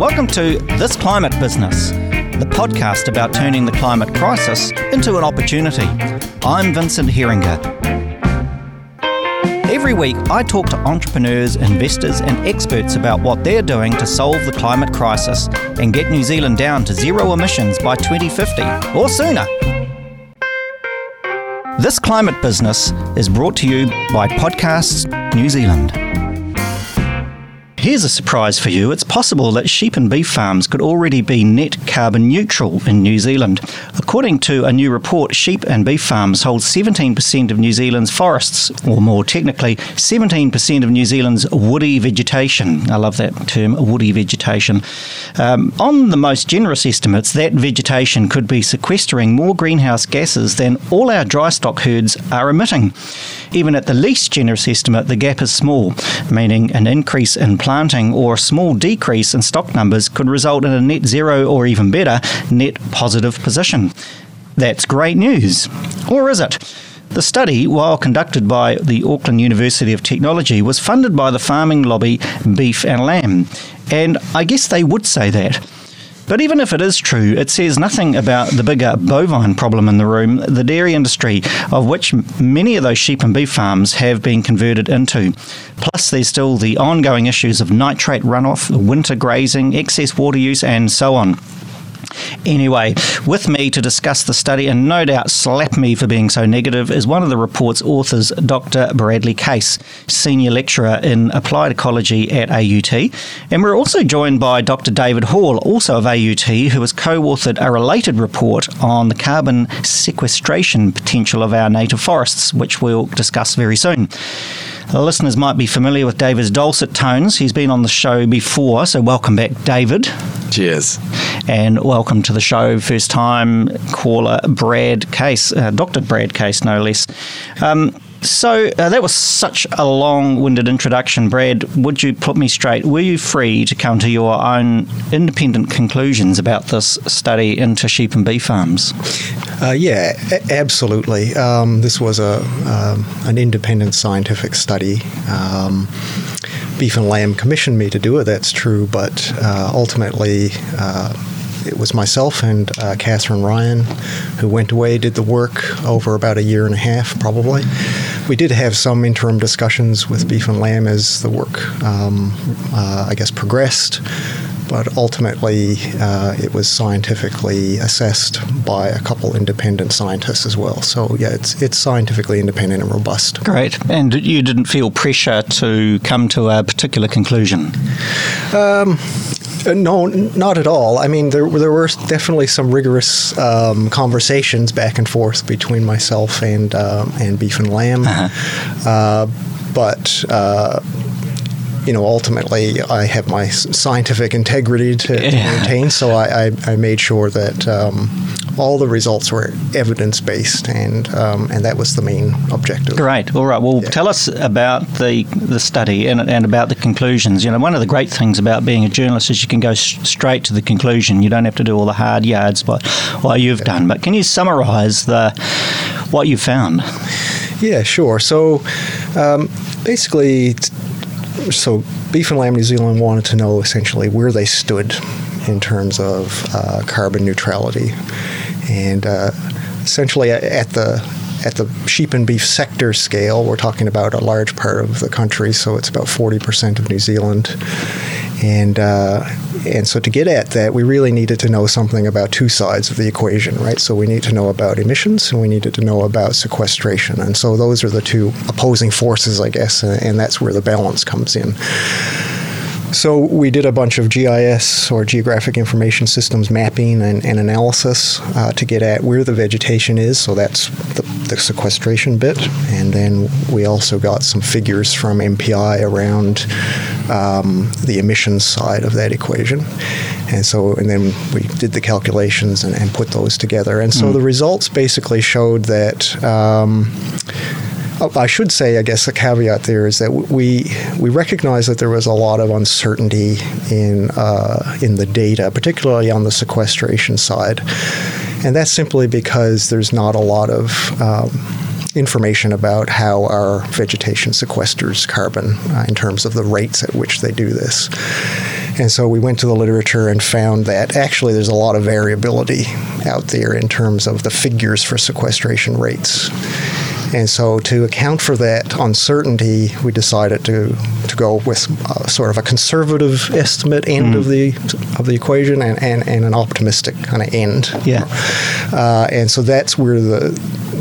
Welcome to This Climate Business, the podcast about turning the climate crisis into an opportunity. I'm Vincent Heeringa. Every week, I talk to entrepreneurs, investors, and experts about what they're doing to solve the climate crisis and get New Zealand down to zero emissions by 2050 or sooner. This climate business is brought to you by Podcasts New Zealand. Here's a surprise for you. It's possible that sheep and beef farms could already be net carbon neutral in New Zealand. According to a new report, sheep and beef farms hold 17% of New Zealand's forests, or more technically, 17% of New Zealand's woody vegetation. I love that term, woody vegetation. Um, on the most generous estimates, that vegetation could be sequestering more greenhouse gases than all our dry stock herds are emitting. Even at the least generous estimate, the gap is small, meaning an increase in planting or a small decrease in stock numbers could result in a net zero or even better, net positive position. That's great news. Or is it? The study, while conducted by the Auckland University of Technology, was funded by the farming lobby Beef and Lamb. And I guess they would say that. But even if it is true, it says nothing about the bigger bovine problem in the room, the dairy industry, of which many of those sheep and beef farms have been converted into. Plus, there's still the ongoing issues of nitrate runoff, winter grazing, excess water use, and so on. Anyway, with me to discuss the study and no doubt slap me for being so negative is one of the report's authors, Dr. Bradley Case, Senior Lecturer in Applied Ecology at AUT. And we're also joined by Dr. David Hall, also of AUT, who has co authored a related report on the carbon sequestration potential of our native forests, which we'll discuss very soon. The listeners might be familiar with David's dulcet tones. He's been on the show before, so welcome back, David. Cheers. And welcome to the show, first time caller Brad Case, uh, Dr. Brad Case, no less. Um, so uh, that was such a long-winded introduction, Brad. Would you put me straight? Were you free to come to your own independent conclusions about this study into sheep and beef farms? Uh, yeah, a- absolutely. Um, this was a um, an independent scientific study. Um, beef and Lamb commissioned me to do it. That's true, but uh, ultimately. It was myself and uh, Catherine Ryan who went away, did the work over about a year and a half, probably. We did have some interim discussions with Beef and Lamb as the work, um, uh, I guess, progressed but ultimately uh, it was scientifically assessed by a couple independent scientists as well. So yeah, it's it's scientifically independent and robust. Great. And you didn't feel pressure to come to a particular conclusion? Um, no, not at all. I mean, there, there were definitely some rigorous um, conversations back and forth between myself and um, and Beef and Lamb, uh-huh. uh, but uh, you know, ultimately, I have my scientific integrity to, to maintain. So I, I, I, made sure that um, all the results were evidence based, and um, and that was the main objective. Great. All right. Well, yeah. tell us about the the study and, and about the conclusions. You know, one of the great things about being a journalist is you can go straight to the conclusion. You don't have to do all the hard yards, but what you've done. But can you summarise the what you found? Yeah, sure. So um, basically so Beef and Lamb New Zealand wanted to know essentially where they stood in terms of uh, carbon neutrality, and uh, essentially at the at the sheep and beef sector scale, we're talking about a large part of the country, so it's about 40% of New Zealand. And uh, and so to get at that, we really needed to know something about two sides of the equation, right? So we need to know about emissions and we needed to know about sequestration. And so those are the two opposing forces, I guess, and that's where the balance comes in. So we did a bunch of GIS or geographic information systems mapping and, and analysis uh, to get at where the vegetation is. So that's the, the, sequestration bit, and then we also got some figures from MPI around um, the emissions side of that equation. And so, and then we did the calculations and, and put those together. And so mm. the results basically showed that. Um, I should say, I guess, a caveat there is that we we recognize that there was a lot of uncertainty in uh, in the data, particularly on the sequestration side, and that's simply because there's not a lot of um, information about how our vegetation sequesters carbon uh, in terms of the rates at which they do this. And so we went to the literature and found that actually there's a lot of variability out there in terms of the figures for sequestration rates. And so, to account for that uncertainty, we decided to, to go with uh, sort of a conservative estimate end mm. of the of the equation and, and, and an optimistic kind of end. Yeah. Uh, and so that's where the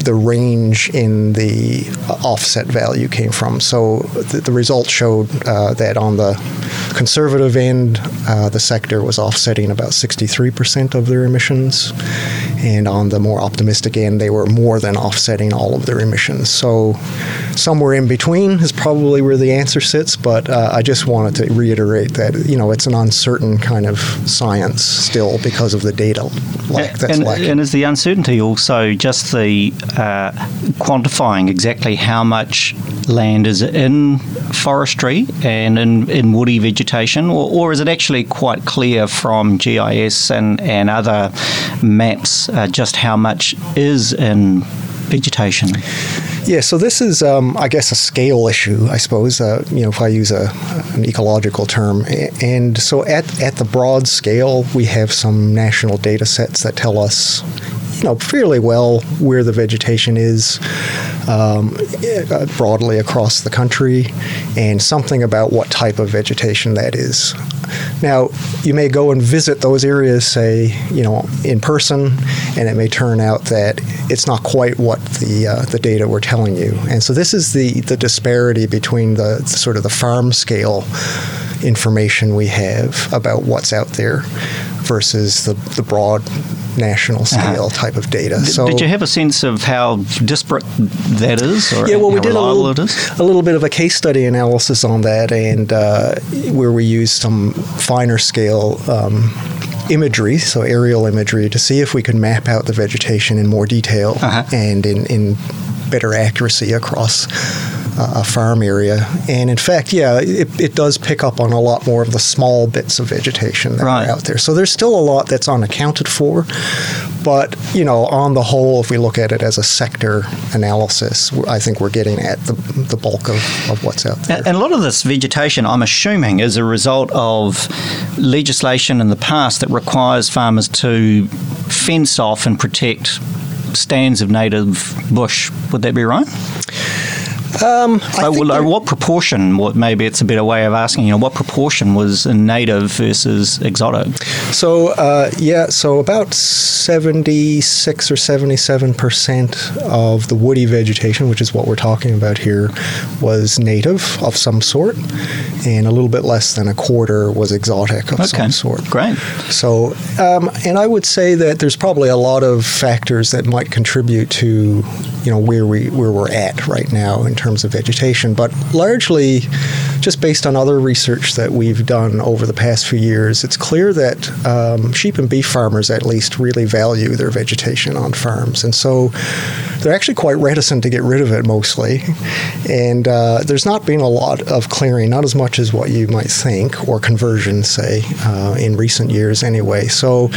the range in the offset value came from. So the, the results showed uh, that on the conservative end, uh, the sector was offsetting about 63% of their emissions, and on the more optimistic end, they were more than offsetting all of their emissions. So somewhere in between is probably where the answer sits. But uh, I just wanted to reiterate that you know it's an uncertain kind of science still because of the data lack that's and, lacking. And is the uncertainty also just the uh, quantifying exactly how much land is in forestry and in, in woody vegetation, or, or is it actually quite clear from GIS and, and other maps uh, just how much is in vegetation? Yeah, so this is, um, I guess, a scale issue, I suppose. Uh, you know, if I use a, an ecological term, and so at at the broad scale, we have some national data sets that tell us, you know, fairly well where the vegetation is um, uh, broadly across the country, and something about what type of vegetation that is. Now, you may go and visit those areas, say, you know, in person, and it may turn out that it's not quite what the uh, the data were telling you. And so this is the the disparity between the, the sort of the farm scale information we have about what's out there versus the, the broad national uh-huh. scale uh-huh. type of data. So, did you have a sense of how disparate that is? yeah, well, we did a little, a little bit of a case study analysis on that, and uh, where we used some finer scale. Um, imagery, so aerial imagery, to see if we could map out the vegetation in more detail uh-huh. and in, in better accuracy across a farm area. And in fact, yeah, it, it, does pick up on a lot more of the small bits of vegetation that right. are out there. So there's still a lot that's unaccounted for. But, you know, on the whole, if we look at it as a sector analysis, I think we're getting at the, the bulk of, of what's out there. And a lot of this vegetation, I'm assuming, is a result of legislation in the past that requires farmers to fence off and protect stands of native bush. Would that be right? Um, uh, well, what proportion? What maybe it's a better way of asking. You know, what proportion was native versus exotic? So uh, yeah, so about seventy-six or seventy-seven percent of the woody vegetation, which is what we're talking about here, was native of some sort, and a little bit less than a quarter was exotic of okay. some sort. Great. So, um, and I would say that there's probably a lot of factors that might contribute to you know where we where we're at right now in terms of vegetation, but largely just based on other research that we've done over the past few years, it's clear that um, sheep and beef farmers at least really value their vegetation on farms, and so they're actually quite reticent to get rid of it mostly. And uh, there's not been a lot of clearing, not as much as what you might think, or conversion, say, uh, in recent years anyway. So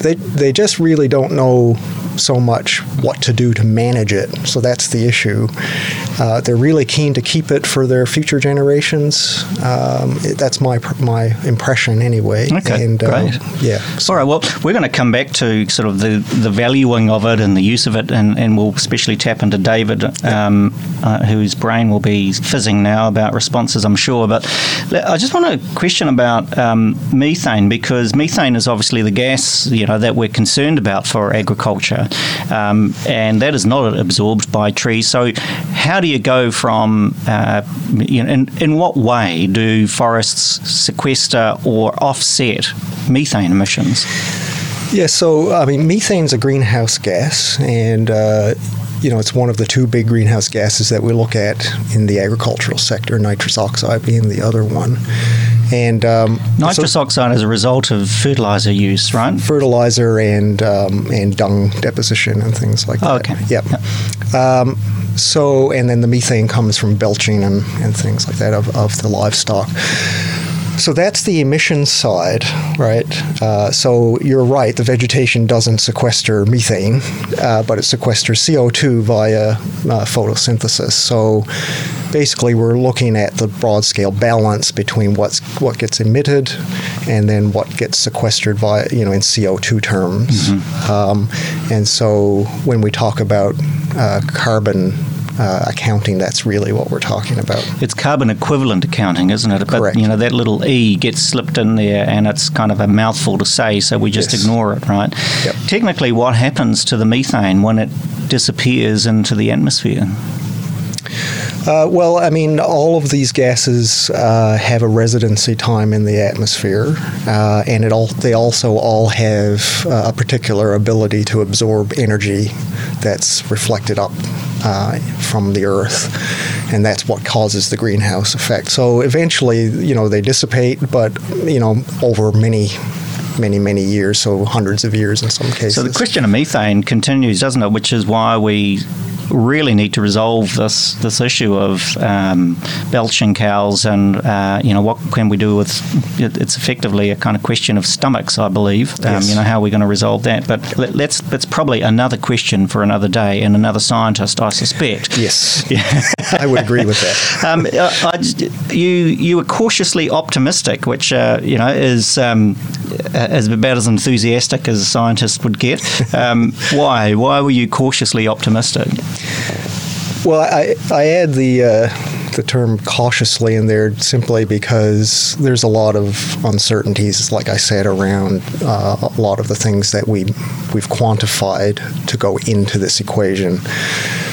they they just really don't know so much what to do to manage it. So that's the issue. Uh, they're really keen to keep it for their future generations. Um, it, that's my my impression anyway. Okay, and, uh, great. yeah. So. All right. Well, we're going to come back to sort of the, the valuing of it and the use of it, and, and we'll especially tap into David, um, uh, whose brain will be fizzing now about responses, I'm sure. But I just want to question about um, methane because methane is obviously the gas you know that we're concerned about for agriculture um, and that is not absorbed by trees. So, how do you go from, uh, you know, in, in what way do forests sequester or offset methane emissions? Yeah, so I mean, methane's a greenhouse gas, and uh, you know, it's one of the two big greenhouse gases that we look at in the agricultural sector, nitrous oxide being the other one. And um, nitrous so oxide as a result of fertilizer use, right? Fertilizer and um, and dung deposition and things like oh, that. Okay. Yep. yep. Um, so, and then the methane comes from belching and, and things like that of, of the livestock. So that's the emission side, right? Uh, so you're right, the vegetation doesn't sequester methane, uh, but it sequesters CO2 via uh, photosynthesis. So basically, we're looking at the broad scale balance between what's what gets emitted and then what gets sequestered via, you know, in CO2 terms. Mm-hmm. Um, and so when we talk about uh, carbon uh, accounting, that's really what we're talking about. It's carbon equivalent accounting, isn't it? Correct. But, you know, that little E gets slipped in there and it's kind of a mouthful to say, so we just yes. ignore it, right? Yep. Technically, what happens to the methane when it disappears into the atmosphere? Uh, well, I mean, all of these gases uh, have a residency time in the atmosphere, uh, and it all, they also all have uh, a particular ability to absorb energy that's reflected up uh, from the Earth, and that's what causes the greenhouse effect. So eventually, you know, they dissipate, but you know, over many many, many years, so hundreds of years in some cases. So the question of methane continues, doesn't it? Which is why we really need to resolve this this issue of um, belching cows and uh, you know what can we do with it, it's effectively a kind of question of stomachs I believe. Um, yes. you know how are we going to resolve that? But let, us that's probably another question for another day and another scientist I suspect. Yes. Yeah. I would agree with that. Um, I, I, you you were cautiously optimistic which uh, you know is um, as about as enthusiastic as a scientist would get. Um, why? Why were you cautiously optimistic well, I, I add the uh, the term cautiously in there simply because there's a lot of uncertainties, like I said, around uh, a lot of the things that we we've quantified to go into this equation.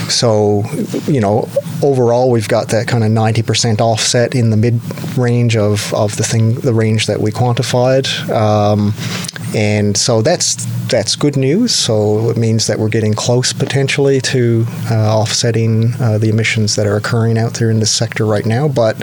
So, you know, overall, we've got that kind of 90% offset in the mid range of, of the thing, the range that we quantified. Um, and so that's that's good news. So it means that we're getting close potentially to uh, offsetting uh, the emissions that are occurring out there in this sector right now. But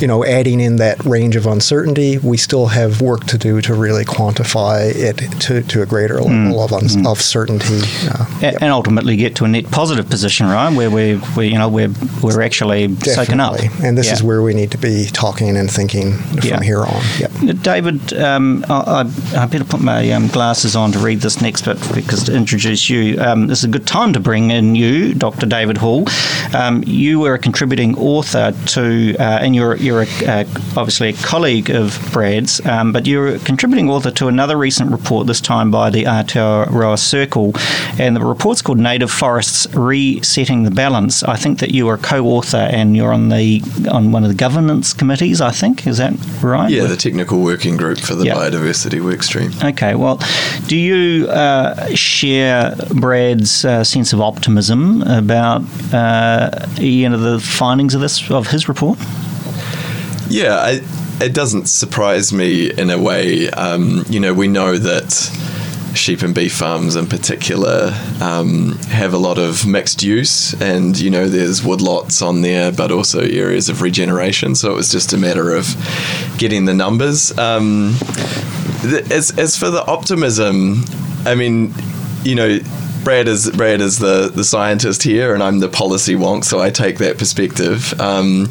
you know, adding in that range of uncertainty, we still have work to do to really quantify it to, to a greater mm. level of, un- mm. of certainty, uh, and, yep. and, ultimately get to a net positive position, right? Where we, we you know, we're we're actually soaking up. And this yeah. is where we need to be talking and thinking from yeah. here on. Yep. David, um, I, I, better put my um, glasses on to read this next bit because to introduce you, um, this is a good time to bring in you, Dr. David Hall. Um, you were a contributing author to, uh, and you're you're a, uh, obviously a colleague of Brad's, um, but you're a contributing author to another recent report, this time by the Aotearoa Circle, and the report's called Native Forests Resetting the Balance. I think that you are a co-author and you're on the on one of the governance committees. I think is that right? Yeah, the technical working group for the yep. biodiversity workstream. Okay, well, do you uh, share Brad's uh, sense of optimism about uh, you know the findings of this of his report? Yeah, I, it doesn't surprise me in a way. Um, you know, we know that sheep and beef farms in particular um, have a lot of mixed use, and you know, there's woodlots on there, but also areas of regeneration. So it was just a matter of getting the numbers. Um, as, as for the optimism, I mean, you know, Brad is Brad is the the scientist here, and I'm the policy wonk, so I take that perspective. Um,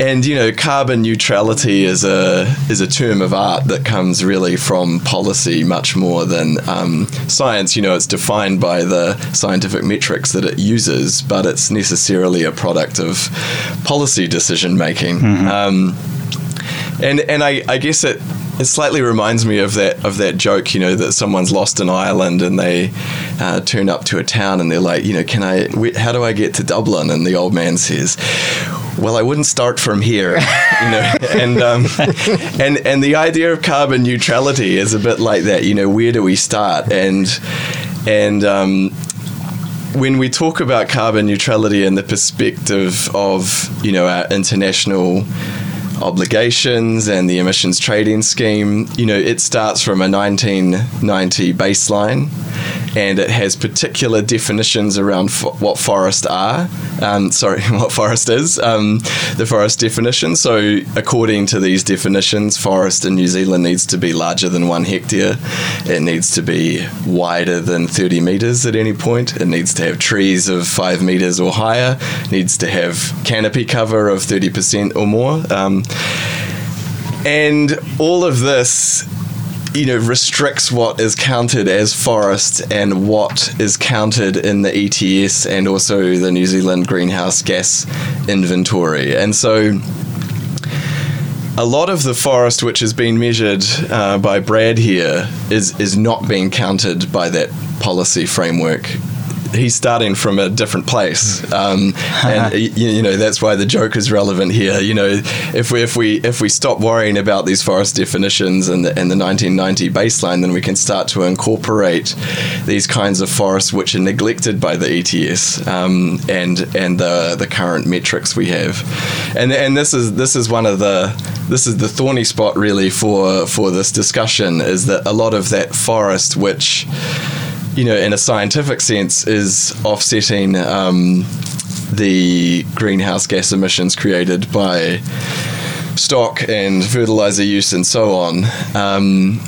and you know, carbon neutrality is a is a term of art that comes really from policy much more than um, science. You know, it's defined by the scientific metrics that it uses, but it's necessarily a product of policy decision making. Mm-hmm. Um, and and I, I guess it it slightly reminds me of that of that joke, you know, that someone's lost an island and they uh, turn up to a town and they're like, you know, can I? How do I get to Dublin? And the old man says, well, I wouldn't start from here, you know, and um, and and the idea of carbon neutrality is a bit like that. You know, where do we start? And and um, when we talk about carbon neutrality in the perspective of you know our international obligations and the emissions trading scheme, you know, it starts from a 1990 baseline and it has particular definitions around fo- what forest are. Um, sorry, what forest is. Um, the forest definition. So, according to these definitions, forest in New Zealand needs to be larger than one hectare. It needs to be wider than 30 metres at any point. It needs to have trees of five metres or higher. It needs to have canopy cover of 30% or more. Um, and all of this you know restricts what is counted as forest and what is counted in the ETS and also the New Zealand greenhouse gas inventory. And so a lot of the forest which has been measured uh, by Brad here is is not being counted by that policy framework he's starting from a different place, um, and you, know that's why the joke is relevant here. You know, if we if we if we stop worrying about these forest definitions and the, and the 1990 baseline, then we can start to incorporate these kinds of forests which are neglected by the ETS um, and and the the current metrics we have, and and this is this is one of the this is the thorny spot really for for this discussion is that a lot of that forest which you know, in a scientific sense, is offsetting um, the greenhouse gas emissions created by stock and fertilizer use and so on. Um,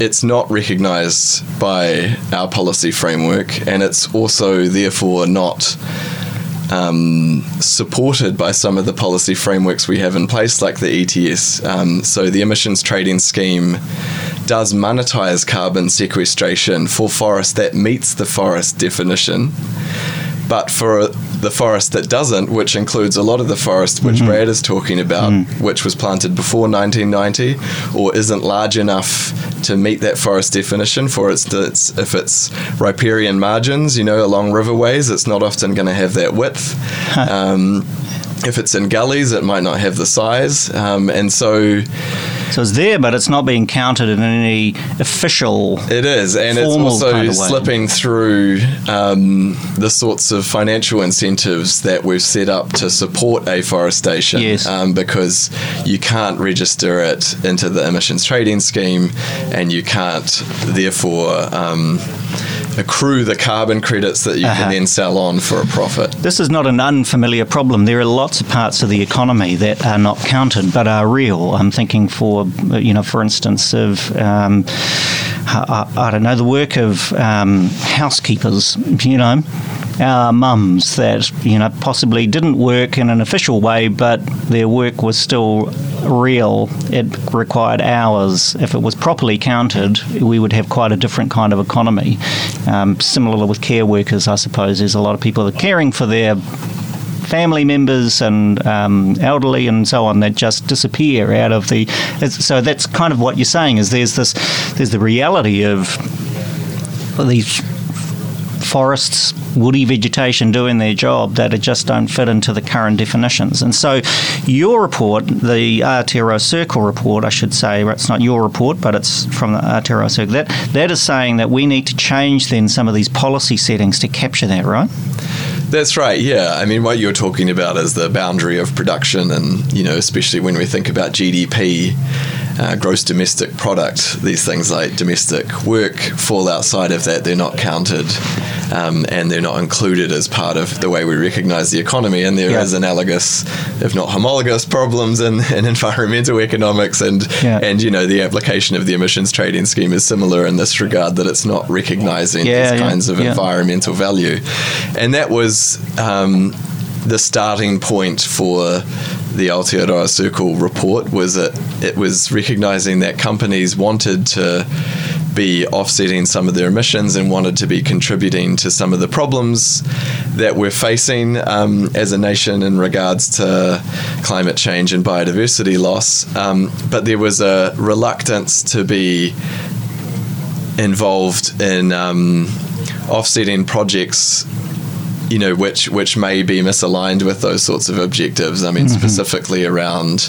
it's not recognized by our policy framework, and it's also therefore not um, supported by some of the policy frameworks we have in place, like the ETS. Um, so, the emissions trading scheme does monetize carbon sequestration for forest that meets the forest definition. But for the forest that doesn't, which includes a lot of the forest which mm-hmm. Brad is talking about, mm. which was planted before 1990 or isn't large enough to meet that forest definition for its, its if it's riparian margins, you know, along riverways, it's not often going to have that width. um, if it's in gullies, it might not have the size, um, and so so it's there, but it's not being counted in any official. It is, and it's also kind of slipping through um, the sorts of financial incentives that we've set up to support afforestation. Yes. Um, because you can't register it into the emissions trading scheme, and you can't therefore. Um, accrue the carbon credits that you uh-huh. can then sell on for a profit. This is not an unfamiliar problem. There are lots of parts of the economy that are not counted but are real. I'm thinking for, you know, for instance, of. Um, I, I, don't know, the work of um, housekeepers, you know, our mums that you know possibly didn't work in an official way, but their work was still real. It required hours. If it was properly counted, we would have quite a different kind of economy. Um, similar with care workers, I suppose. There's a lot of people that are caring for their family members and um, elderly and so on that just disappear out of the. So that's kind of what you're saying is there's this there's the reality of these forests, woody vegetation doing their job that just don't fit into the current definitions. And so your report, the Aotearoa Circle report, I should say, it's not your report, but it's from the Aotearoa Circle, that, that is saying that we need to change then some of these policy settings to capture that, right? That's right. Yeah. I mean, what you're talking about is the boundary of production, and you know, especially when we think about GDP, uh, gross domestic product, these things like domestic work fall outside of that. They're not counted um, and they're not included as part of the way we recognize the economy. And there yeah. is analogous, if not homologous, problems in, in environmental economics. And, yeah. and, you know, the application of the emissions trading scheme is similar in this regard that it's not recognizing yeah, these kinds of environmental value. And that was. Um, the starting point for the Aotearoa Circle report was that it was recognizing that companies wanted to be offsetting some of their emissions and wanted to be contributing to some of the problems that we're facing um, as a nation in regards to climate change and biodiversity loss. Um, but there was a reluctance to be involved in um, offsetting projects you know, which which may be misaligned with those sorts of objectives. I mean, mm-hmm. specifically around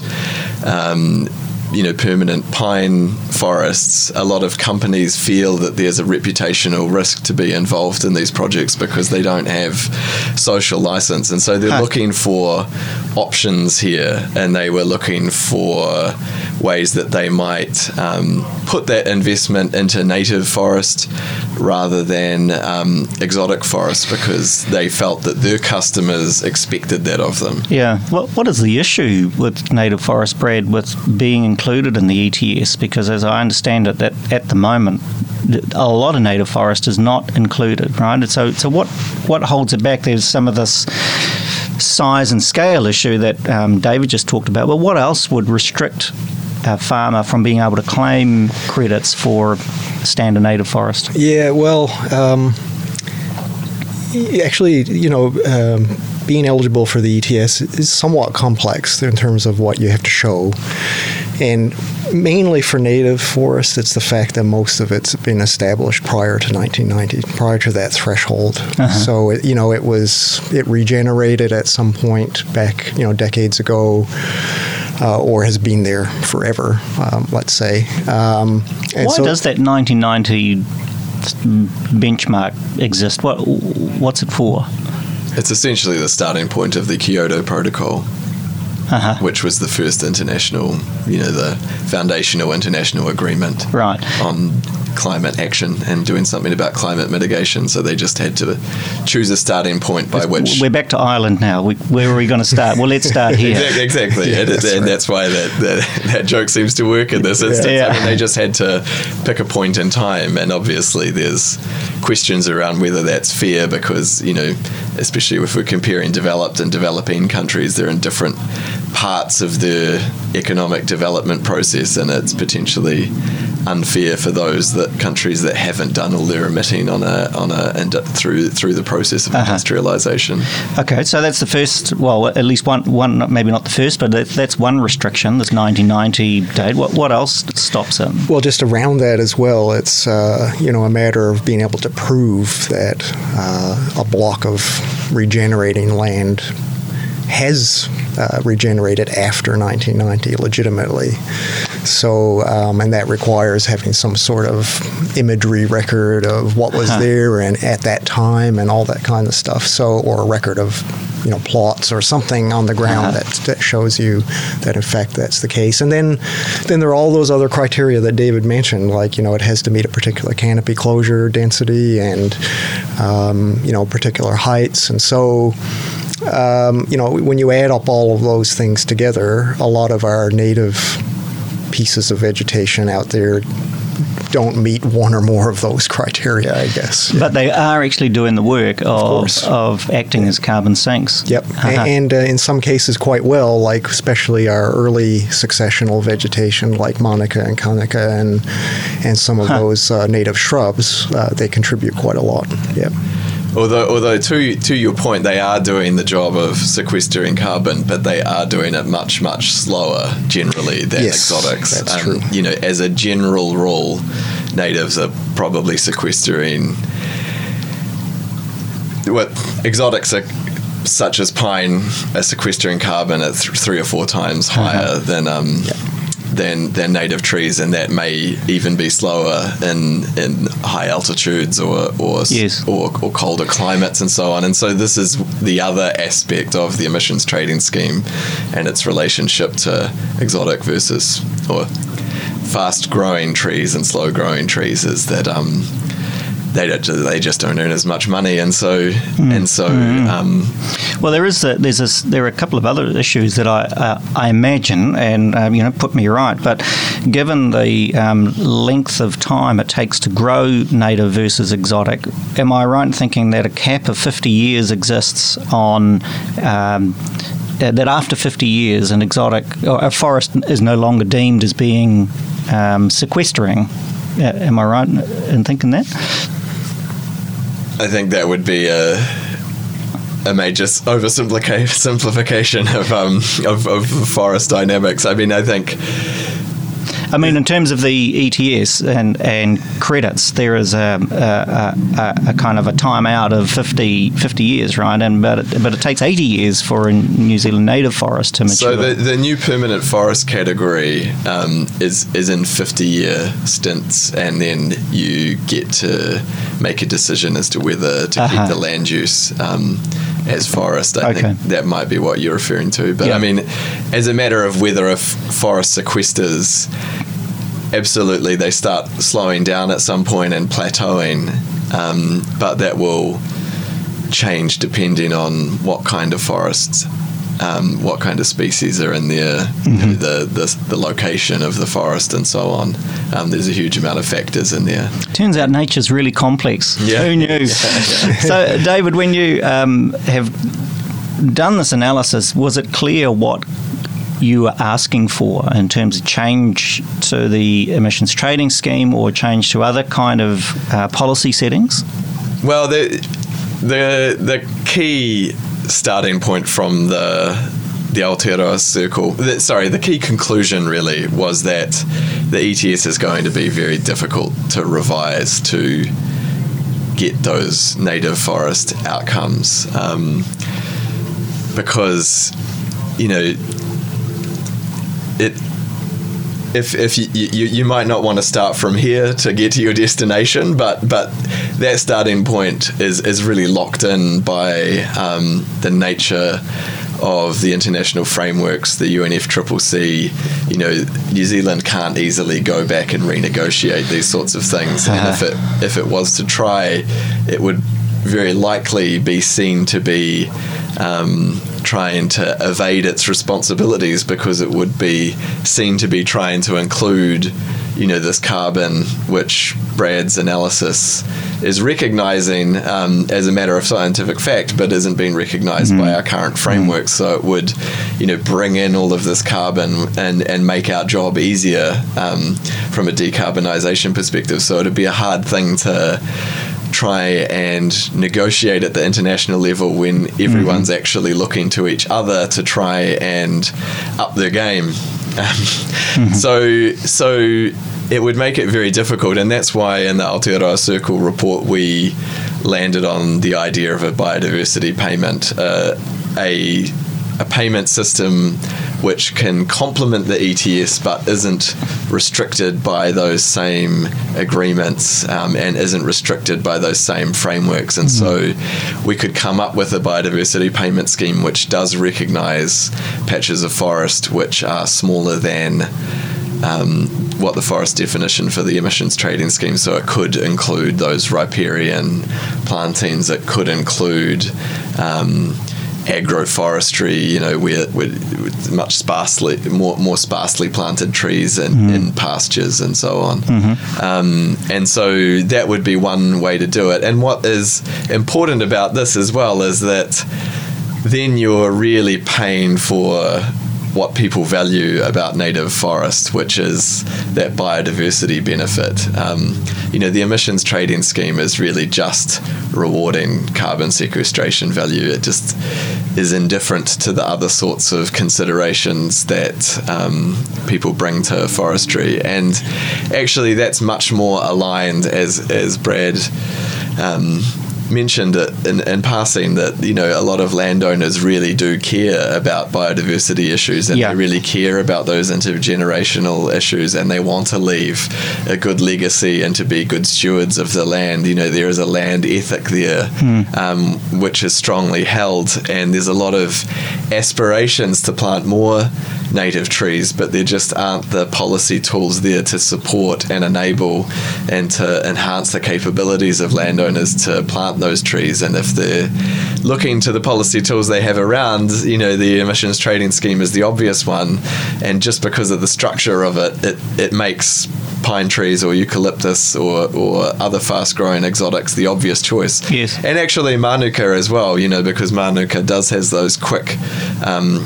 um, you know permanent pine forests, a lot of companies feel that there's a reputational risk to be involved in these projects because they don't have social license, and so they're huh. looking for options here, and they were looking for ways that they might um, put that investment into native forest rather than um, exotic forest because they felt that their customers expected that of them. Yeah. What, what is the issue with native forest, Brad, with being included in the ETS? Because as I understand it, that at the moment, a lot of native forest is not included, right? So, so what, what holds it back? There's some of this size and scale issue that um, David just talked about. Well, what else would restrict a farmer from being able to claim credits for standard native forest? Yeah, well, um, actually, you know, um, being eligible for the ETS is somewhat complex in terms of what you have to show. And mainly for native forests, it's the fact that most of it's been established prior to 1990, prior to that threshold. Uh-huh. So, it, you know, it was, it regenerated at some point back, you know, decades ago. Uh, or has been there forever, um, let's say. Um, Why so does that 1990 benchmark exist? What what's it for? It's essentially the starting point of the Kyoto Protocol, uh-huh. which was the first international, you know, the foundational international agreement right. on climate action and doing something about climate mitigation. So they just had to choose a starting point by which we're back to Ireland now. We, where are we going to start? Well, let's start here. exactly, yeah, and, that's, and right. that's why that, that, that joke seems to work in this instance. Yeah. I mean, they just had to pick a point in time, and obviously there's questions around whether that's fair because you know, especially if we're comparing developed and developing countries, they're in different parts of the economic development process, and it's potentially unfair for those that countries that haven't done all their emitting on a on a and through through the process of uh-huh. industrialization. Okay, so that's the first. Well, at least one one maybe not the first, but that's one restriction. This 1990 date. What what else stops it? Well, just around that as well. It's uh, you know a matter of being able to prove that uh, a block of regenerating land has uh, regenerated after 1990 legitimately. So, um, and that requires having some sort of imagery record of what was uh-huh. there and at that time and all that kind of stuff. So, or a record of you know plots or something on the ground uh-huh. that, that shows you that in fact that's the case. And then then there are all those other criteria that David mentioned, like you know it has to meet a particular canopy closure density and um, you know particular heights, and so um, you know, when you add up all of those things together, a lot of our native pieces of vegetation out there don't meet one or more of those criteria, I guess. But they are actually doing the work of, of, of acting as carbon sinks. Yep, uh-huh. and, uh, in some cases quite well, like especially our early successional vegetation, like Manuka and Kanuka, and and some of huh. those uh, native shrubs, uh, they contribute quite a lot. Yep. Although, although to to your point, they are doing the job of sequestering carbon, but they are doing it much much slower generally than yes, exotics. That's um, true. You know, as a general rule, natives are probably sequestering. What exotics are such as pine are sequestering carbon at th- three or four times uh-huh. higher uh-huh. than um, yeah than than native trees, and that may even be slower in in high altitudes or or, yes. or, or colder climates and so on. And so this is the other aspect of the emissions trading scheme and its relationship to exotic versus or fast growing trees and slow growing trees is that um, they don't, they just don't earn as much money, and so mm. and so. Mm. Um, well, there is a, there's a, there are a couple of other issues that I uh, I imagine, and um, you know, put me right. But given the um, length of time it takes to grow native versus exotic, am I right in thinking that a cap of 50 years exists on? Um, that after 50 years, an exotic a forest is no longer deemed as being um, sequestering. Uh, am I right in thinking that? I think that would be a a major oversimplification of um of, of forest dynamics. I mean, I think I mean, in terms of the ETS and, and credits, there is a, a, a, a kind of a timeout of 50, 50 years, right? And but it, but it takes 80 years for a New Zealand native forest to mature. So the, the new permanent forest category um, is is in 50 year stints, and then you get to make a decision as to whether to uh-huh. keep the land use. Um, as forest. I okay. think that might be what you're referring to. But yeah. I mean, as a matter of whether a f- forest sequesters, absolutely they start slowing down at some point and plateauing, um, but that will change depending on what kind of forests um, what kind of species are in there, mm-hmm. the, the, the location of the forest, and so on. Um, there's a huge amount of factors in there. Turns out nature's really complex. Yeah. Who knew? so, David, when you um, have done this analysis, was it clear what you are asking for in terms of change to the emissions trading scheme or change to other kind of uh, policy settings? Well, the, the the key starting point from the the Aotearoa Circle, the, sorry, the key conclusion really was that the ETS is going to be very difficult to revise to get those native forest outcomes um, because you know it if, if you, you, you might not want to start from here to get to your destination, but but that starting point is, is really locked in by um, the nature of the international frameworks, the UNFCCC, you know, New Zealand can't easily go back and renegotiate these sorts of things. Uh-huh. And if it if it was to try, it would very likely be seen to be um, trying to evade its responsibilities because it would be seen to be trying to include, you know, this carbon, which Brad's analysis is recognizing um, as a matter of scientific fact, but isn't being recognized mm-hmm. by our current framework. So it would, you know, bring in all of this carbon and, and make our job easier um, from a decarbonisation perspective. So it'd be a hard thing to try and negotiate at the international level when everyone's mm-hmm. actually looking to each other to try and up their game. mm-hmm. So, so it would make it very difficult, and that's why in the Aotearoa Circle report we landed on the idea of a biodiversity payment, uh, a a payment system which can complement the ETS but isn't restricted by those same agreements um, and isn't restricted by those same frameworks. And mm-hmm. so we could come up with a biodiversity payment scheme which does recognize patches of forest which are smaller than. Um, what the forest definition for the emissions trading scheme. So it could include those riparian plantings. It could include um, agroforestry, you know, where, much sparsely, more more sparsely planted trees and mm. in pastures and so on. Mm-hmm. Um, and so that would be one way to do it. And what is important about this as well is that then you're really paying for what people value about native forest, which is that biodiversity benefit. Um, you know, the emissions trading scheme is really just rewarding carbon sequestration value. It just is indifferent to the other sorts of considerations that um, people bring to forestry. And actually, that's much more aligned, as, as Brad. Um, mentioned it in, in passing that you know a lot of landowners really do care about biodiversity issues and yeah. they really care about those intergenerational issues and they want to leave a good legacy and to be good stewards of the land. You know there is a land ethic there hmm. um, which is strongly held and there's a lot of aspirations to plant more native trees, but there just aren't the policy tools there to support and enable and to enhance the capabilities of landowners to plant those trees. And if they're looking to the policy tools they have around, you know, the emissions trading scheme is the obvious one. And just because of the structure of it, it, it makes pine trees or eucalyptus or, or other fast growing exotics the obvious choice. Yes. And actually, Manuka as well, you know, because Manuka does has those quick um,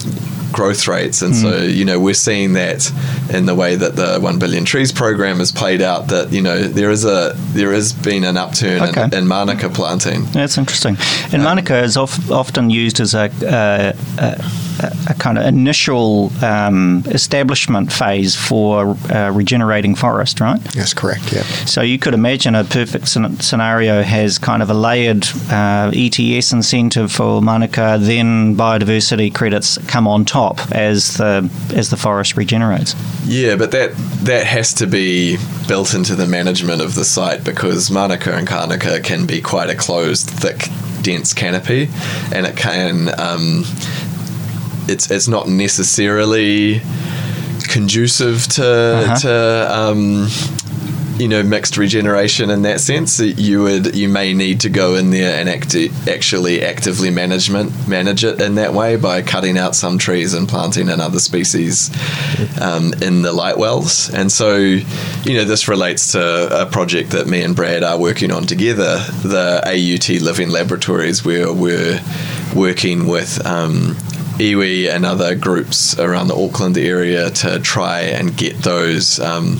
growth rates. And mm. so, you know, we're seeing that in the way that the 1 billion trees program has played out that, you know, there is a there has been an upturn okay. in, in, Manuka planting. That's interesting. And um, Manuka is of, often used as a, a, a a, kind of initial um, establishment phase for uh, regenerating forest, right? That's correct. Yeah. So you could imagine a perfect scenario has kind of a layered uh, ETS incentive for Manuka, then biodiversity credits come on top as the as the forest regenerates. Yeah, but that that has to be built into the management of the site because Manuka and Kānuka can be quite a closed, thick dense canopy, and it can um, it's it's not necessarily conducive to uh-huh. to um, you know mixed regeneration in that sense. You would you may need to go in there and act, actually actively management manage it in that way by cutting out some trees and planting another species um, in the light wells. And so, you know, this relates to a project that me and Brad are working on together, the AUT Living Laboratories, where we're working with um, iwi and other groups around the Auckland area to try and get those um,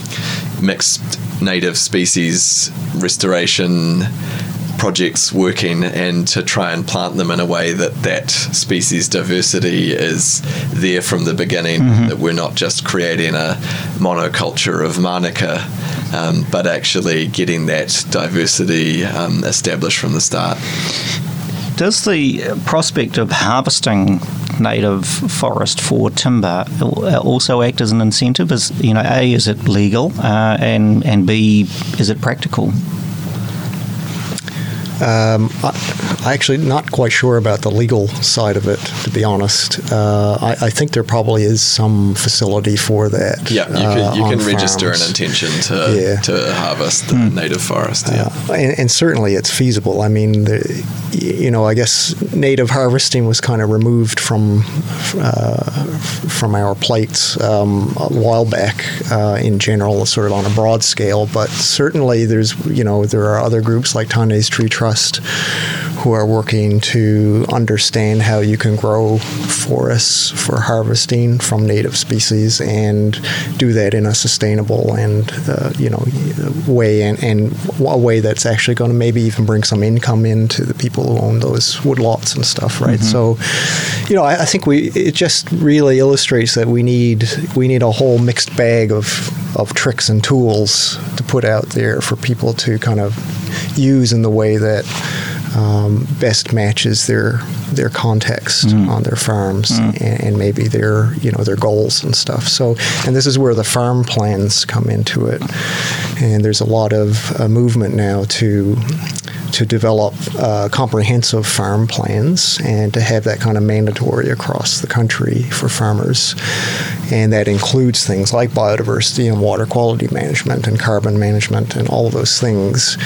mixed native species restoration projects working and to try and plant them in a way that that species diversity is there from the beginning mm-hmm. that we're not just creating a monoculture of manuka um, but actually getting that diversity um, established from the start does the prospect of harvesting native forest for timber also act as an incentive? Is you know, a is it legal, uh, and and b is it practical? Um, I, I, actually not quite sure about the legal side of it, to be honest. Uh, I, I, think there probably is some facility for that. Yeah, you can, you uh, can register farms. an intention to, yeah. to harvest the mm. native forest. Yeah, uh, and, and, certainly it's feasible. I mean, the, you know, I guess native harvesting was kind of removed from uh, from our plates um, a while back uh, in general, sort of on a broad scale. But certainly, there's you know there are other groups like Tane's Tree Trust Trust who are working to understand how you can grow forests for harvesting from native species and do that in a sustainable and uh, you know way and, and a way that's actually going to maybe even bring some income into the people who own those woodlots and stuff right mm-hmm. so you know I, I think we it just really illustrates that we need we need a whole mixed bag of of tricks and tools to put out there for people to kind of use in the way that um, best matches their their context mm. on their farms mm. and, and, maybe their you know their goals and stuff. So, and this is where the farm plans come into it. And there's a lot of uh, movement now to to develop uh, comprehensive farm plans and to have that kind of mandatory across the country for farmers. And that includes things like biodiversity and water quality management and carbon management and all of those things.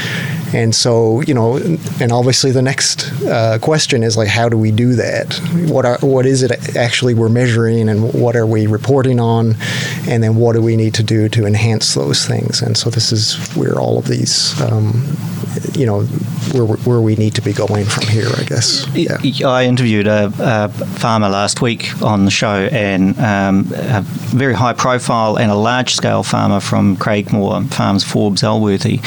And so, you know, and obviously the next uh, question is like, how do we do that? What are what is it actually we're measuring, and what are we reporting on, and then what do we need to do to enhance those things? And so this is where all of these um, you know where, where we need to be going from here. I guess. Yeah. I interviewed a, a farmer last week on the show, and um, very high profile and a large scale farmer from Craigmore Farms, Forbes Elworthy,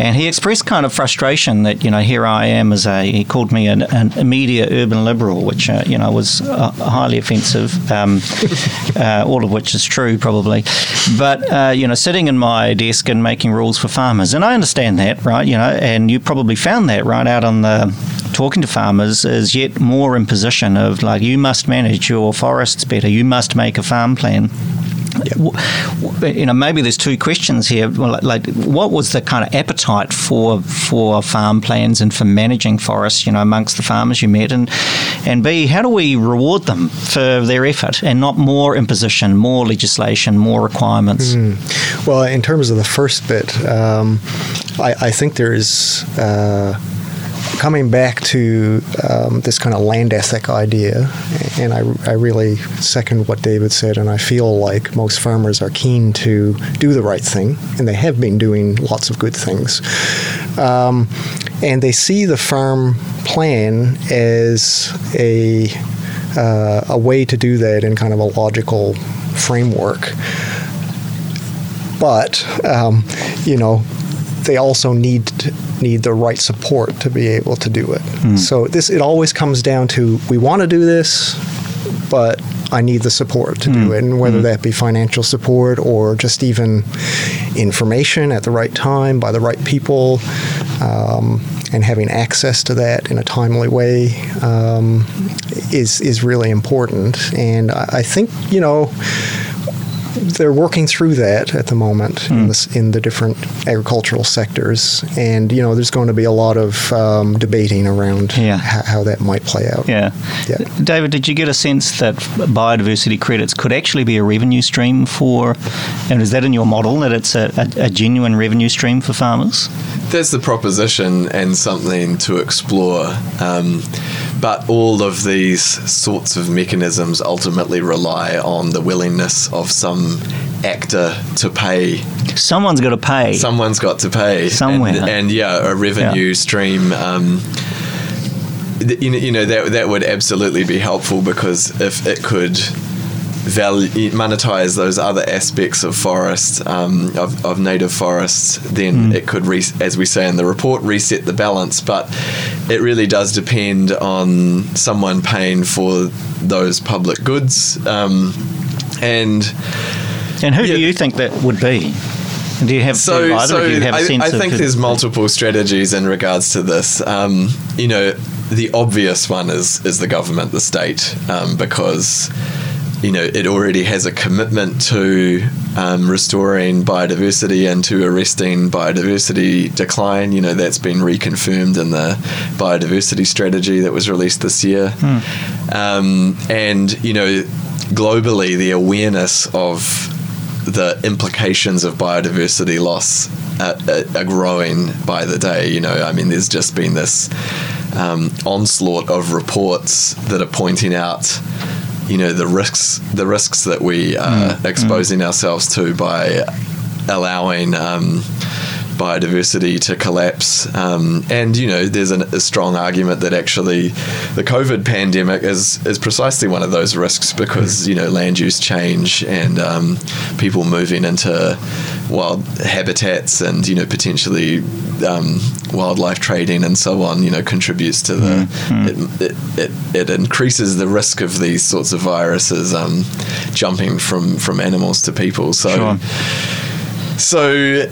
and he expressed kind of frustration that you know here I am as a he called me an, an immediate urban liberal, which uh, you know was uh, highly offensive. Um, uh, all of which is true probably, but uh, you know sitting in my desk and making rules for farmers, and I understand that, right? You know, and you probably found that right out on the talking to farmers is yet more imposition of like you must manage your forests better, you must make a farm plan. Yep. You know, maybe there's two questions here. Like, what was the kind of appetite for for farm plans and for managing forests? You know, amongst the farmers you met, and and B, how do we reward them for their effort and not more imposition, more legislation, more requirements? Mm. Well, in terms of the first bit, um, I, I, think there is. Uh, coming back to um, this kind of land ethic idea, and I, I really second what David said, and I feel like most farmers are keen to do the right thing, and they have been doing lots of good things. Um, and they see the farm plan as a uh, a way to do that in kind of a logical framework. But um, you know, they also need need the right support to be able to do it. Mm. So this it always comes down to we want to do this, but I need the support to mm. do it, and whether mm. that be financial support or just even information at the right time by the right people, um, and having access to that in a timely way um, is is really important. And I, I think you know they're working through that at the moment mm. in, hmm. the, in, the, different agricultural sectors, and you know there's going to be a lot of um, debating around yeah. h- how that might play out. Yeah. yeah, David, did you get a sense that biodiversity credits could actually be a revenue stream for? And is that in your model that it's a, a, a genuine revenue stream for farmers? There's the proposition and something to explore. Um, but all of these sorts of mechanisms ultimately rely on the willingness of some actor to pay. Someone's got to pay. Someone's got to pay. Somewhere. And, and yeah, a revenue yeah. stream. Um, you know, you know that that would absolutely be helpful because if it could value monetize those other aspects of forest um, of, of native forests then it could re- as we say in the report reset the balance but it really does depend on someone paying for those public goods um, and And who Yeah. do you think that would be? Do you have so, so of you have I, I think there's multiple strategies in regards to this. Um, you know, the obvious one is is the government, the state, um, because you know it already has a commitment to um, restoring biodiversity and to arresting biodiversity decline. You know that's been reconfirmed in the biodiversity strategy that was released this year, um, and you know globally the awareness of the implications of biodiversity loss are, are, are growing by the day. You know, I mean, there's just been this um, onslaught of reports that are pointing out, you know, the risks the risks that we are exposing ourselves to by allowing. Um, biodiversity to collapse. Um, and you know there's an, a strong argument that actually the COVID pandemic is is precisely one of those risks because you know land use change and um, people moving into wild habitats and you know potentially um, wildlife trading and so on you know contributes to the it, it, it, it increases the risk of these sorts of viruses um, jumping from from animals to people. So Sure. so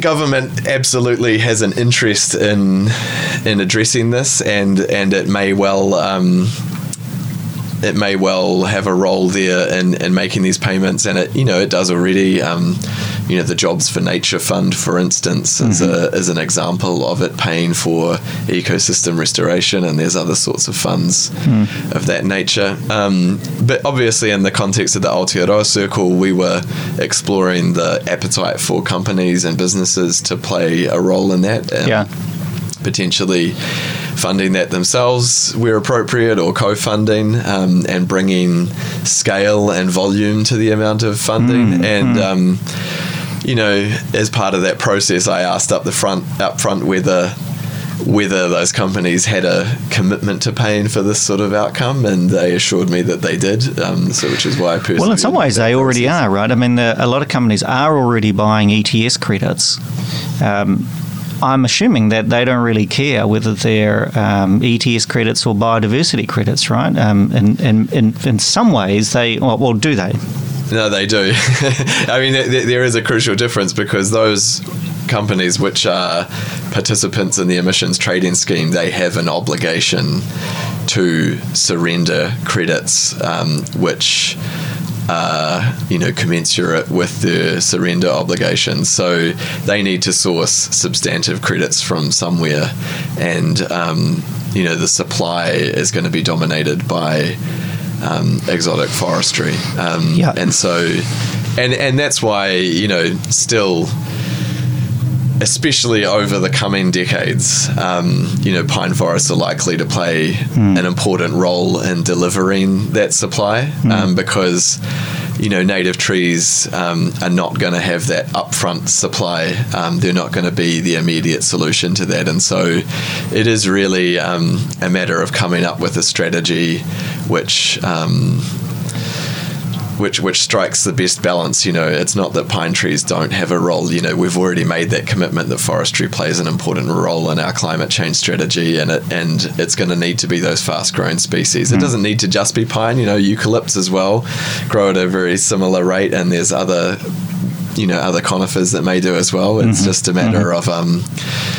government absolutely has an interest in in addressing this and and it may well um, it may well have a role there in, in making these payments. And it you know it does already um, you know the jobs for nature fund for instance is, a, is an example of it paying for ecosystem restoration and there's other sorts of funds of that nature. Um, but obviously in the context of the Aotearoa circle we were exploring the appetite for companies and businesses to play a role in that. Um, yeah. Potentially funding that themselves where appropriate or co-funding um, and bringing scale and volume to the amount of funding and um, you know as part of that process I asked up the front up front whether whether those companies had a commitment to paying for this sort of outcome and they assured me that they did um, so which is why I Well, in some ways, they already are, right? I mean, the, a lot of companies are already buying ETS credits. Um, I'm assuming that they don't really care whether they're um, ETS credits or biodiversity credits, right? Um, and, and, and in some ways, they well, well do they? No, they do. I mean, th- th- there is a crucial difference because those companies which are participants in the emissions trading scheme, they have an obligation to surrender credits, um, which are you know commensurate with the surrender obligations. So they need to source substantive credits from somewhere, and um, you know the supply is going to be dominated by um, exotic forestry. Um, Yeah. And so, and and that's why you know still. Especially over the coming decades, um, you know, pine forests are likely to play an important role in delivering that supply um, because, you know, native trees um, are not going to have that upfront supply. Um, they're not going to be the immediate solution to that, and so it is really um, a matter of coming up with a strategy which. Which which strikes the best balance. You know, it's not that pine trees don't have a role. You know, we've already made that commitment that forestry plays an important role in our climate change strategy, and it and it's going to need to be those fast growing species. It hmm. doesn't need to just be pine. You know, eucalypts as well grow at a very similar rate, and there's other. You know, other conifers that may do as well. It's just a matter of, um,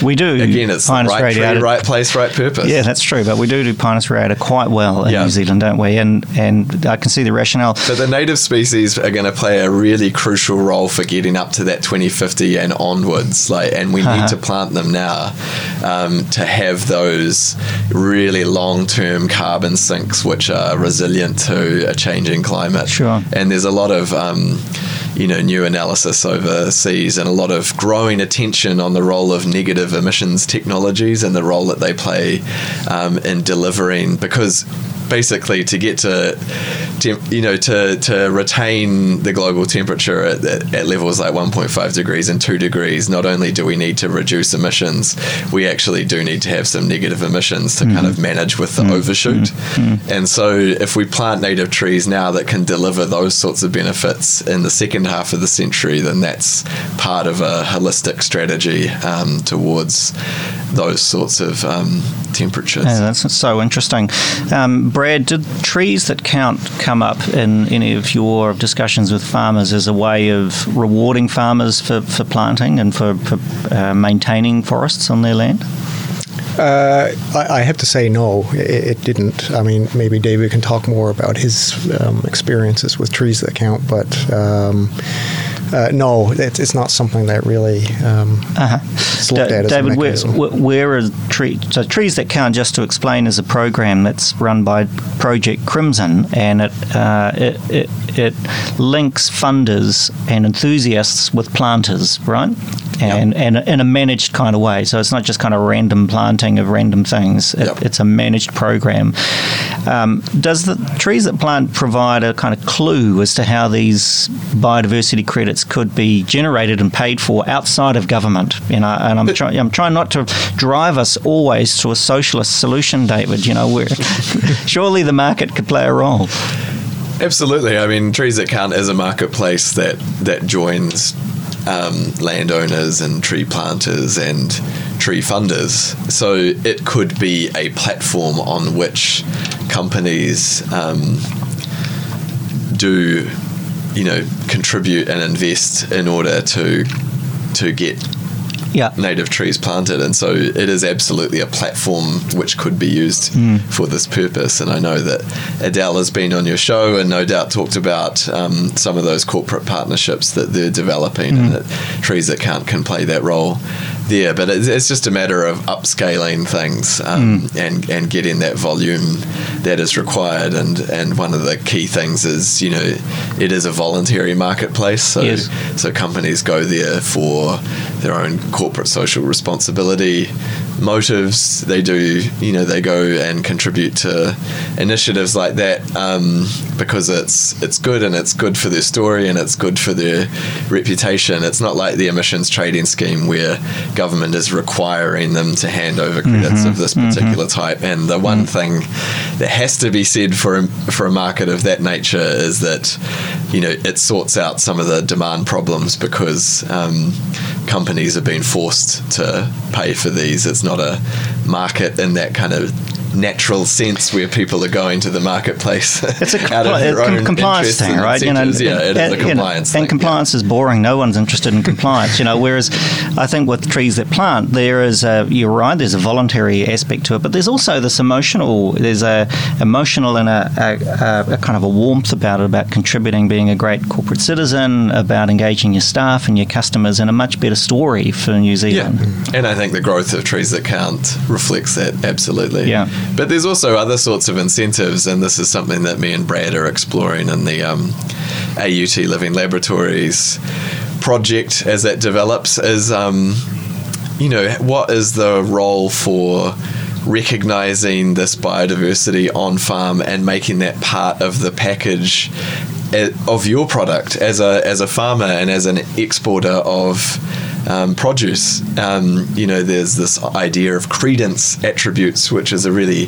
We do. again, it's Pinus right tree, right place, right purpose. Yeah, that's true. But we do do Pinus radiata quite well in Yeah. New Zealand, don't we? And and I can see the rationale. But the native species are going to play a really crucial role for getting up to that 2050 and onwards. Like, and we Uh-huh. need to plant them now um, to have those really long-term carbon sinks, which are resilient to a changing climate. Sure. And there's a lot of um, you know new analysis overseas and a lot of growing attention on the role of negative emissions technologies and the role that they play um, in delivering because basically to get to, temp, you know, to, to retain the global temperature at, at, at levels like 1.5 degrees and 2 degrees, not only do we need to reduce emissions, we actually do need to have some negative emissions to mm. kind of manage with the mm. overshoot. Mm. And so if we plant native trees now that can deliver those sorts of benefits in the second half of the century, then that's part of a holistic strategy um, towards those sorts of um, temperatures. Yeah, that's so interesting. Um, Brad, did trees that count come up in any of your discussions with farmers as a way of rewarding farmers for, for planting and for, for uh, maintaining forests on their land? Uh, I, I, have to say no, it, it, didn't. I mean, maybe David can talk more about his um, experiences with trees that count, but um, uh, no, it, it's not something that really um, uh-huh. looked at David, where, where are trees? So trees that count, just to explain, is a program that's run by Project Crimson, and it uh, it, it, it links funders and enthusiasts with planters, right? And, yep. and in a managed kind of way. So it's not just kind of random planting of random things. It, yep. It's a managed program. Um, does the trees that plant provide a kind of clue as to how these biodiversity credits could be generated and paid for outside of government. You know, and I'm, try, I'm trying not to drive us always to a socialist solution, David. You know, where surely the market could play a role. Absolutely. I mean, Trees That Count is a marketplace that that joins um, landowners and tree planters and tree funders. So it could be a platform on which companies um, do you know contribute and invest in order to to get yeah. native trees planted. And so it is absolutely a platform which could be used mm. for this purpose. And I know that Adele has been on your show and no doubt talked about um, some of those corporate partnerships that they're developing mm. and that Trees That Count can play that role there, but it's, it's just a matter of upscaling things um, mm. and and getting that volume that is required. And and one of the key things is you know it is a voluntary marketplace, so yes. so companies go there for their own corporate social responsibility motives. They do you know they go and contribute to initiatives like that um, because it's it's good and it's good for their story and it's good for their reputation. It's not like the emissions trading scheme where government is requiring them to hand over credits mm-hmm, of this particular mm-hmm. type. And the one mm. thing that has to be said for a, for a market of that nature is that you know it sorts out some of the demand problems because um, companies are being forced to pay for these. It's not a market in that kind of natural sense where people are going to the marketplace. It's a compli- compliance thing, right? You know, yeah, it is a compliance and, and compliance yeah. is boring. No one's interested in compliance. You know, whereas I think with trees that plant, there is a you're right. There's a voluntary aspect to it, but there's also this emotional. There's a emotional and a, a, a kind of a warmth about it, about contributing, being a great corporate citizen, about engaging your staff and your customers, and a much better story for New Zealand. Yeah, and I think the growth of trees that count reflects that absolutely. Yeah. But there's also other sorts of incentives, and this is something that me and Brad are exploring in the um, AUT Living Laboratories project as that develops. Is um, you know what is the role for recognizing this biodiversity on farm and making that part of the package eh, of your product as a as a farmer and as an exporter of um, produce. Um, you know, there's this idea of credence attributes, which is a really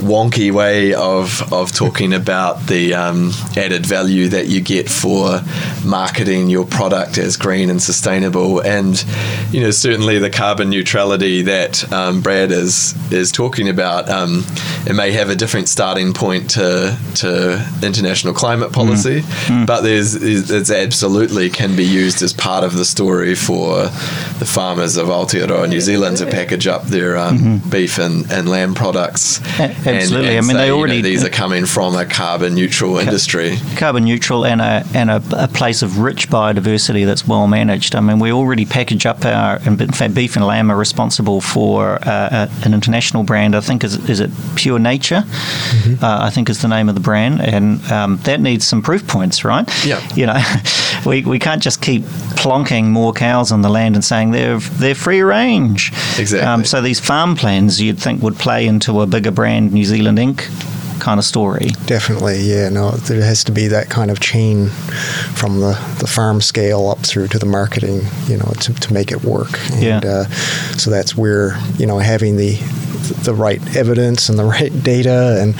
wonky way of, of talking about the um, added value that you get for marketing your product as green and sustainable. And, you know, certainly the carbon neutrality that um, Brad is, is talking about, um, it may have a different starting point to, to international climate policy, mm. Mm. but there's, it's absolutely can be used as part of the story for the farmers of Aotearoa New Zealand to package up their um, mm-hmm. beef and, and lamb products. absolutely. And, and I mean, say, they already you know, these are coming from a carbon neutral ca- industry. Carbon neutral and a and a, a, place of rich biodiversity that's well managed. I mean, we already package up our in fact beef and lamb are responsible for uh, an international brand. I think is is it Pure Nature? Mm-hmm. Uh, I think is the name of the brand, and um, that needs some proof points, right? Yeah. You know, we we can't just keep plonking more cows on the land and saying they're they're free range. Exactly. Um, so these farm plans you'd think would play into a bigger brand, New Zealand Inc. kind of story. Definitely, yeah. No, there has to be that kind of chain from the, the farm scale up through to the marketing, you know, to, to make it work. And, Yeah. Uh, so that's where you know having the the right evidence and the right data and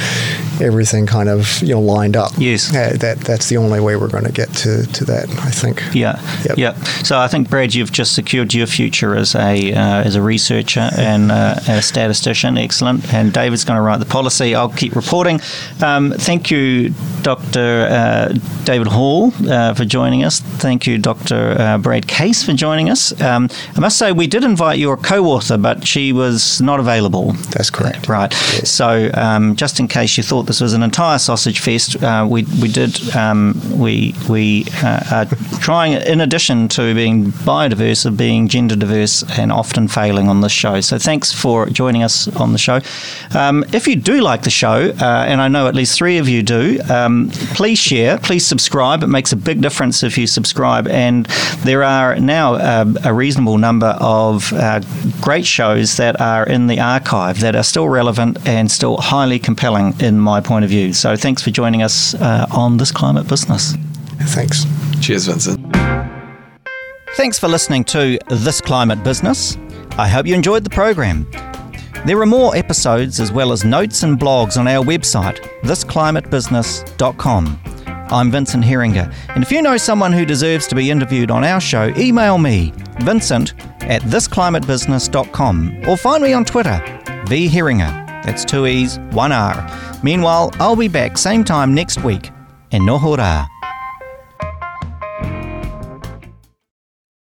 everything kind of you know lined up. Yes. Uh, that that's the only way we're going to get to, to that. I think. Yeah, Yep. yeah. So I think Brad, you've just secured your future as a uh, as a researcher and uh, a statistician. Excellent. And David's going to write the policy. I'll keep reporting. Um, thank you, Dr. Uh, David Hall, uh, for joining us. Thank you, Dr. Uh, Brad Case, for joining us. Um, I must say we did invite your co-author, but she was not available. That's correct. Right. So, um, just in case you thought this was an entire sausage fest, uh, we we did um, we we uh, are trying, in addition to being biodiverse, of being gender diverse, and often failing on this show. So, thanks for joining us on the show. Um, if you do like the show, uh, and I know at least three of you do, um, please share, please subscribe. It makes a big difference if you subscribe, and there are now uh, a reasonable number of uh, great shows that are in the archive that are still relevant and still highly compelling in my point of view. So thanks for joining us uh, on this climate business. Thanks. Cheers, Vincent. Thanks for listening to This Climate Business. I hope you enjoyed the program. There are more episodes as well as notes and blogs on our website, thisclimatebusiness.com. I'm Vincent Heeringa, and if you know someone who deserves to be interviewed on our show, email me, Vincent at thisclimatebusiness.com, or find me on Twitter, V Heeringa. That's two E's, one R. Meanwhile, I'll be back same time next week. And noho rā.